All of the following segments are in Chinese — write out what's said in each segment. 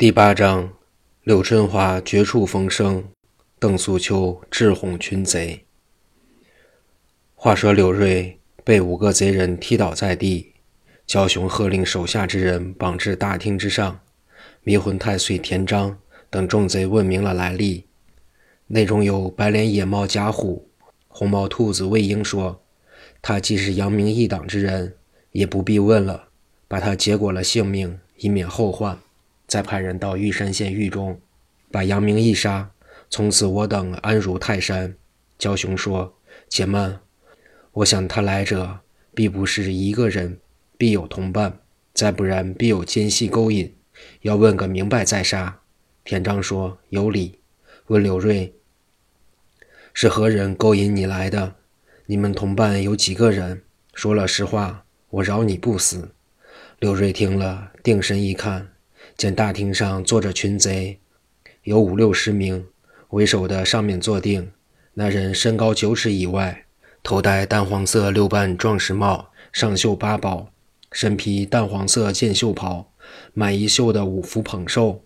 第八章，柳春华绝处逢生，邓素秋智哄群贼。话说柳瑞被五个贼人踢倒在地，焦雄喝令手下之人绑至大厅之上。迷魂太岁田章等众贼问明了来历，内中有白脸野猫贾虎、红毛兔子魏婴说：“他既是扬名一党之人，也不必问了，把他结果了性命，以免后患。”再派人到玉山县狱中，把杨明一杀，从此我等安如泰山。焦雄说：“且慢，我想他来者必不是一个人，必有同伴，再不然必有奸细勾引，要问个明白再杀。”田章说：“有理。”问柳瑞：“是何人勾引你来的？你们同伴有几个人？说了实话，我饶你不死。”柳瑞听了，定神一看。见大厅上坐着群贼，有五六十名，为首的上面坐定。那人身高九尺以外，头戴淡黄色六瓣壮士帽，上绣八宝，身披淡黄色箭袖袍，满衣绣的五福捧寿，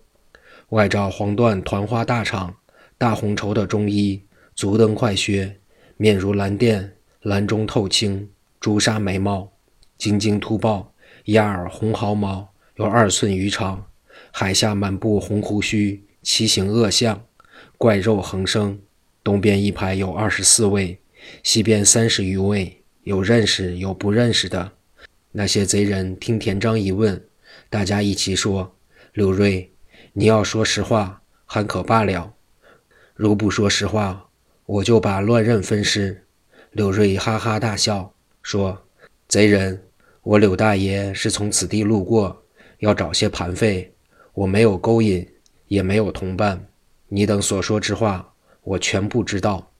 外罩黄缎团花大氅，大红绸的中衣，足蹬快靴，面如蓝靛，蓝中透青，朱砂眉毛，晶晶突爆，压耳红毫毛，有二寸余长。海下满布红胡须，奇形恶相，怪肉横生。东边一排有二十四位，西边三十余位，有认识有不认识的。那些贼人听田章一问，大家一起说：“柳瑞，你要说实话，还可罢了；如不说实话，我就把乱刃分尸。”柳瑞哈哈大笑，说：“贼人，我柳大爷是从此地路过，要找些盘费。”我没有勾引，也没有同伴，你等所说之话，我全不知道。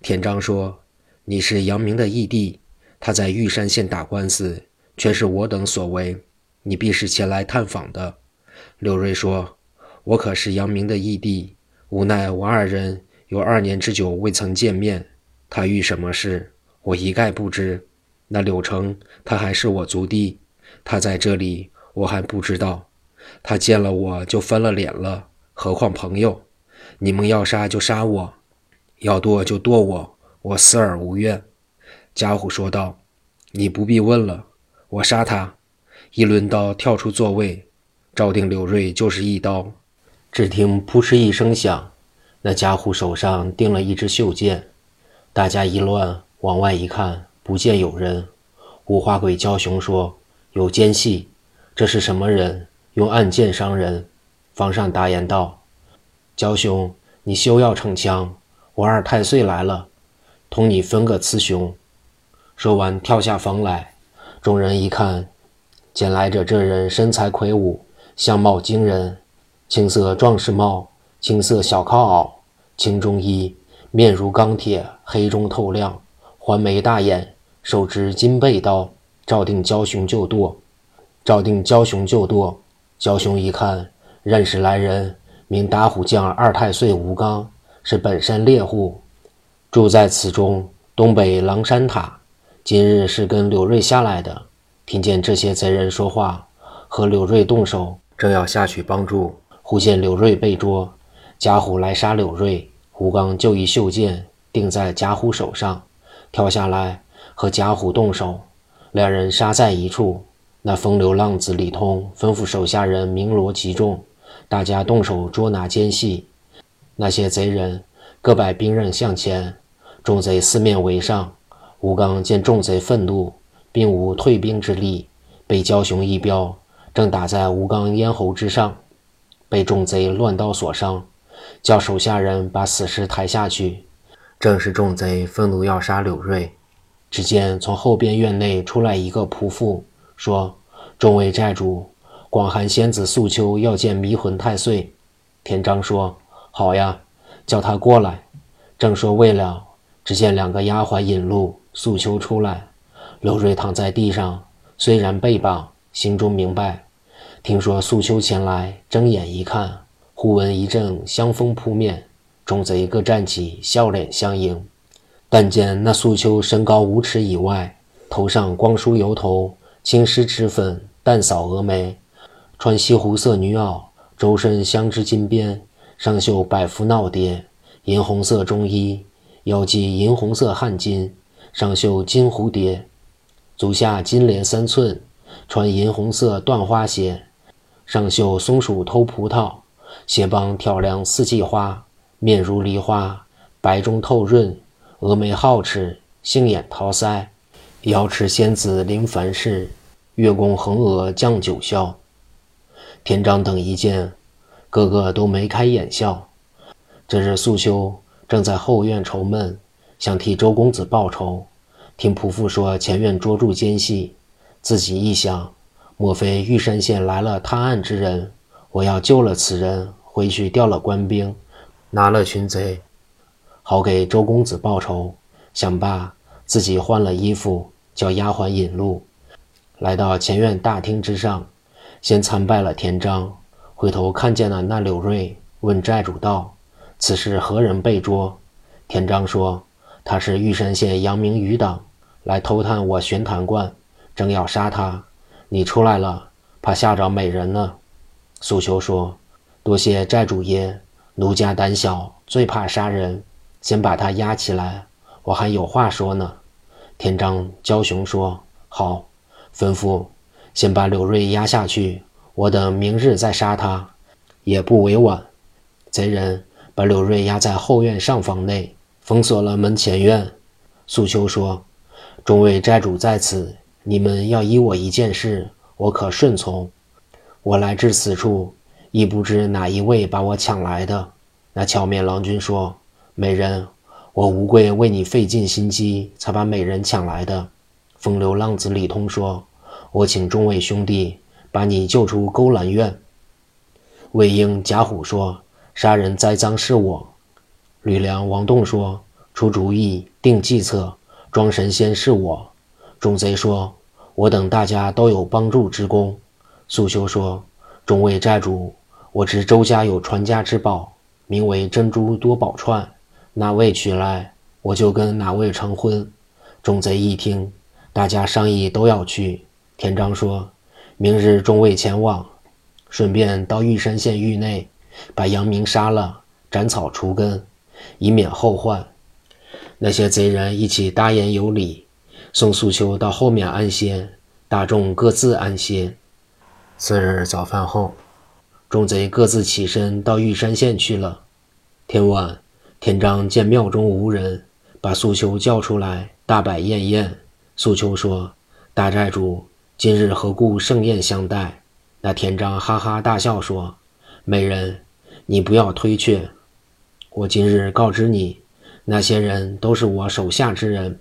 田章说：“你是杨明的义弟，他在玉山县打官司，全是我等所为，你必是前来探访的。”刘瑞说：“我可是杨明的义弟，无奈我二人有二年之久未曾见面，他遇什么事，我一概不知。那柳成，他还是我族弟，他在这里，我还不知道。”他见了我就翻了脸了，何况朋友？你们要杀就杀我，要剁就剁我，我死而无怨。家虎说道：“你不必问了，我杀他。”一抡刀跳出座位，照定柳瑞就是一刀。只听扑哧一声响，那家虎手上钉了一支袖箭。大家一乱，往外一看，不见有人。五花鬼焦雄说：“有奸细，这是什么人？”用暗箭伤人，方上答言道：“焦兄，你休要逞强，我二太岁来了，同你分个雌雄。”说完跳下房来。众人一看，见来者这人身材魁梧，相貌惊人，青色壮士帽，青色小靠袄，青中衣，面如钢铁，黑中透亮，环眉大眼，手执金背刀，照定焦雄就剁，照定焦雄就剁。焦雄一看，认识来人，名打虎将二太岁吴刚，是本山猎户，住在此中东北狼山塔。今日是跟柳瑞下来的，听见这些贼人说话，和柳瑞动手，正要下去帮助，忽见柳瑞被捉，贾虎来杀柳瑞，吴刚就一袖箭定在贾虎手上，跳下来和贾虎动手，两人杀在一处。那风流浪子李通吩咐手下人鸣锣集众，大家动手捉拿奸细。那些贼人各摆兵刃向前，众贼四面围上。吴刚见众贼愤怒，并无退兵之力，被焦雄一镖，正打在吴刚咽喉之上，被众贼乱刀所伤，叫手下人把死尸抬下去。正是众贼愤怒要杀柳瑞，只见从后边院内出来一个仆妇。说：“众位寨主，广寒仙子素秋要见迷魂太岁。”田章说：“好呀，叫他过来。”正说未了，只见两个丫鬟引路，素秋出来。刘瑞躺在地上，虽然被绑，心中明白。听说素秋前来，睁眼一看，忽闻一阵香风扑面，众贼各站起，笑脸相迎。但见那素秋身高五尺以外，头上光梳油头。青湿脂粉，淡扫蛾眉，穿西湖色女袄，周身镶织金边，上绣百福闹蝶，银红色中衣，腰系银红色汗巾，上绣金蝴蝶，足下金莲三寸，穿银红色缎花鞋，上绣松鼠偷葡萄，鞋帮挑梁四季花，面如梨花，白中透润，峨眉皓齿，杏眼桃腮，瑶池仙子临凡世，月宫横娥降九霄。田章等一见，个个都眉开眼笑。这日素秋正在后院愁闷，想替周公子报仇。听仆妇说前院捉住奸细，自己一想，莫非玉山县来了探案之人？我要救了此人，回去调了官兵，拿了群贼，好给周公子报仇。想罢，自己换了衣服，叫丫鬟引路，来到前院大厅之上。先参拜了田章，回头看见了那柳瑞，问寨主道：“此事何人被捉？”田章说：“他是玉山县阳明余党，来偷探我玄坛观，正要杀他。你出来了，怕吓着美人呢。”素秋说：“多谢寨主爷，奴家胆小，最怕杀人。先把他押起来，我还有话说呢。”田章焦雄说：“好，吩咐。”先把柳瑞押下去，我等明日再杀他，也不为晚。贼人把柳瑞押在后院上房内，封锁了门前院。素秋说：“众位寨主在此，你们要依我一件事，我可顺从。我来至此处，亦不知哪一位把我抢来的。”那巧面郎君说：“美人，我吴贵为你费尽心机，才把美人抢来的。”风流浪子李通说。我请众位兄弟把你救出勾栏院。魏婴、贾虎说：“杀人栽赃是我。”吕梁、王栋说：“出主意、定计策、装神仙是我。”众贼说：“我等大家都有帮助之功。”素修说：“众位寨主，我知周家有传家之宝，名为珍珠多宝串，哪位取来，我就跟哪位成婚。”众贼一听，大家商议都要去。田章说：“明日众位前往，顺便到玉山县狱内，把杨明杀了，斩草除根，以免后患。”那些贼人一起答言有礼，送素秋到后面安歇，大众各自安歇。次日早饭后，众贼各自起身到玉山县去了。天晚，田章见庙中无人，把素秋叫出来，大摆宴宴。素秋说：“大寨主。”今日何故盛宴相待？那田章哈哈大笑说：“美人，你不要推却。我今日告知你，那些人都是我手下之人。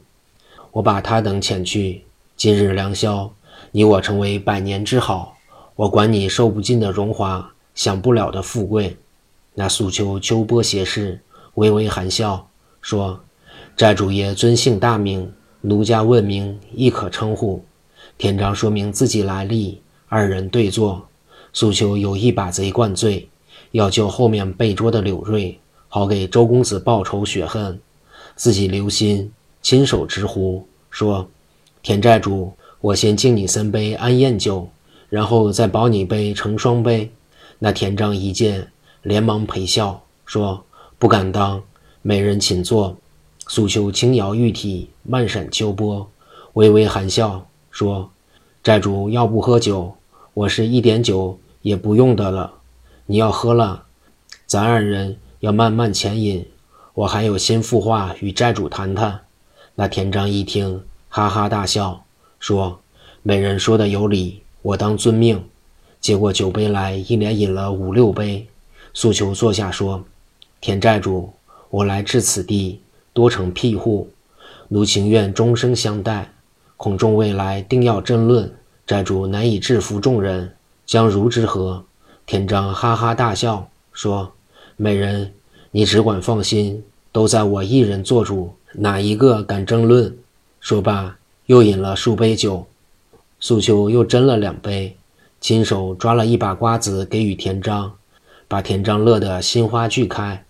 我把他等遣去。今日良宵，你我成为百年之好。我管你受不尽的荣华，享不了的富贵。”那素秋秋波斜视，微微含笑说：“寨主爷尊姓大名？奴家问名亦可称呼。”田章说明自己来历，二人对坐。素秋有意把贼灌醉，要救后面被捉的柳瑞，好给周公子报仇雪恨。自己留心，亲手直呼，说：“田寨主，我先敬你三杯安宴酒，然后再保你杯成双杯。”那田章一见，连忙陪笑说：“不敢当，美人请坐。”素秋轻摇玉体，慢闪秋波，微微含笑。说：“债主要不喝酒，我是一点酒也不用的了。你要喝了，咱二人要慢慢浅饮。我还有心腹话与债主谈谈。”那田章一听，哈哈大笑，说：“美人说的有理，我当遵命。”接过酒杯来，一连饮了五六杯。素秋坐下说：“田寨主，我来至此地，多成庇护，奴情愿终生相待。”恐众未来定要争论，寨主难以制服众人，将如之何？田章哈哈大笑说：“美人，你只管放心，都在我一人做主，哪一个敢争论？”说罢，又饮了数杯酒。素秋又斟了两杯，亲手抓了一把瓜子给予田章，把田章乐得心花俱开。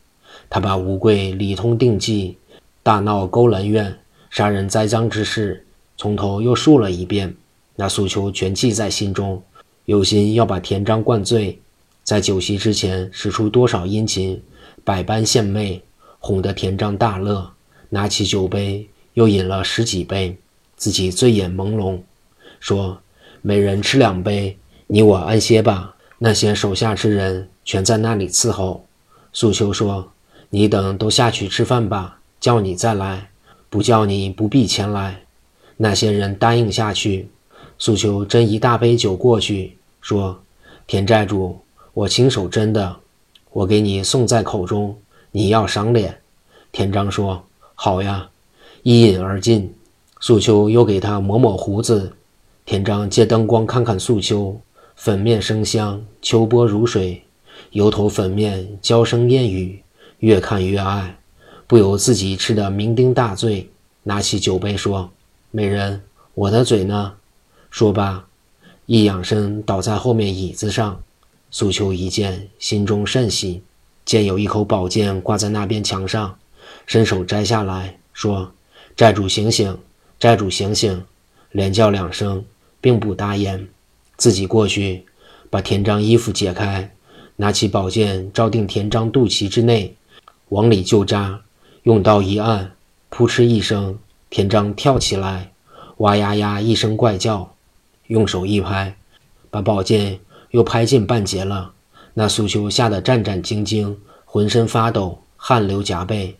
他把吴贵理通定计，大闹勾栏院，杀人栽赃之事。从头又述了一遍，那素秋全记在心中，有心要把田章灌醉，在酒席之前使出多少殷勤，百般献媚，哄得田章大乐，拿起酒杯又饮了十几杯，自己醉眼朦胧，说：“每人吃两杯，你我安歇吧。”那些手下之人全在那里伺候。素秋说：“你等都下去吃饭吧，叫你再来，不叫你不必前来。”那些人答应下去。素秋斟一大杯酒过去，说：“田寨主。”我亲手斟的，我给你送在口中，你要赏脸。田章说：“好呀。”一饮而尽。素秋又给他抹抹胡子。田章借灯光看看素秋，粉面生香，秋波如水，油头粉面，娇声艳语，越看越爱，不由自己吃得酩酊大醉，拿起酒杯说：“美人，我的嘴呢？”说罢，一仰身倒在后面椅子上。素秋一见，心中甚喜，见有一口宝剑挂在那边墙上，伸手摘下来，说：“寨主醒醒，寨主醒醒！”连叫两声，并不答言。自己过去，把田章衣服解开，拿起宝剑照定田章肚脐之内，往里就扎，用刀一按，扑哧一声，田章跳起来，哇呀呀一声怪叫，用手一拍，把宝剑。又拍进半截了，那苏秋吓得战战兢兢，浑身发抖，汗流浃背。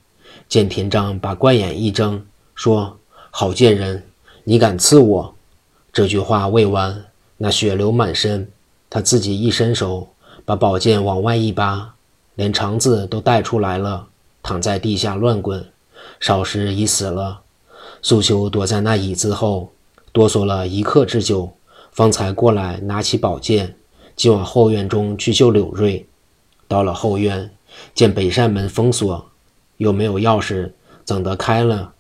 见田章把怪眼一睁，说：“好贱人，你敢刺我！”这句话未完，那血流满身，他自己一伸手，把宝剑往外一拔，连肠子都带出来了，躺在地下乱滚，少时已死了。素秋躲在那椅子后，哆嗦了一刻之久，方才过来拿起宝剑。即往后院中去救柳瑞，到了后院，见北扇门封锁，又没有钥匙，怎得开了？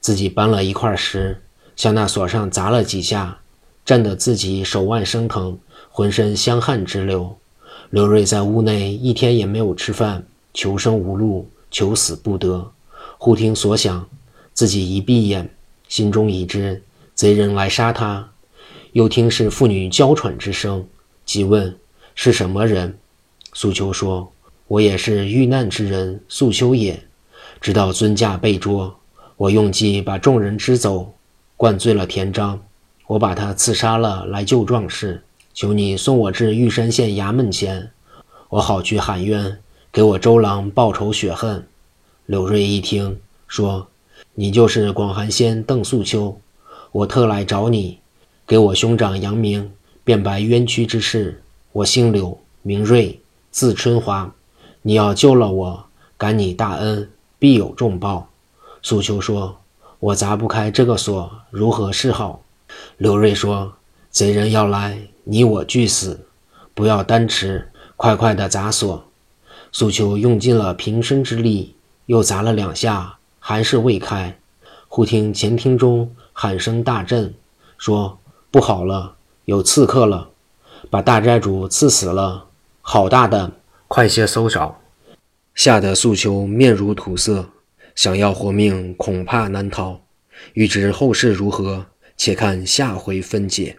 自己搬了一块石，向那锁上砸了几下，震得自己手腕生疼，浑身香汗直流。刘瑞在屋内一天也没有吃饭，求生无路，求死不得。忽听所响，自己一闭眼，心中已知贼人来杀他。又听是妇女娇喘之声。即问是什么人？素秋说：“我也是遇难之人，素秋也。知道尊驾被捉，我用计把众人支走，灌醉了田章，我把他刺杀了，来救壮士。求你送我至玉山县衙门前，我好去喊冤，给我周郎报仇雪恨。”柳瑞一听，说：“你就是广寒仙邓素秋，我特来找你，给我兄长扬名。”辩白冤屈之事，我姓柳，名瑞，字春华。你要救了我，感你大恩，必有重报。素秋说：“我砸不开这个锁，如何是好？”刘瑞说：“贼人要来，你我俱死，不要单持，快快的砸锁。”素秋用尽了平生之力，又砸了两下，还是未开。忽听前厅中喊声大震，说：“不好了！”有刺客了，把大寨主刺死了！好大胆，快些搜找！吓得素秋面如土色，想要活命恐怕难逃。欲知后事如何，且看下回分解。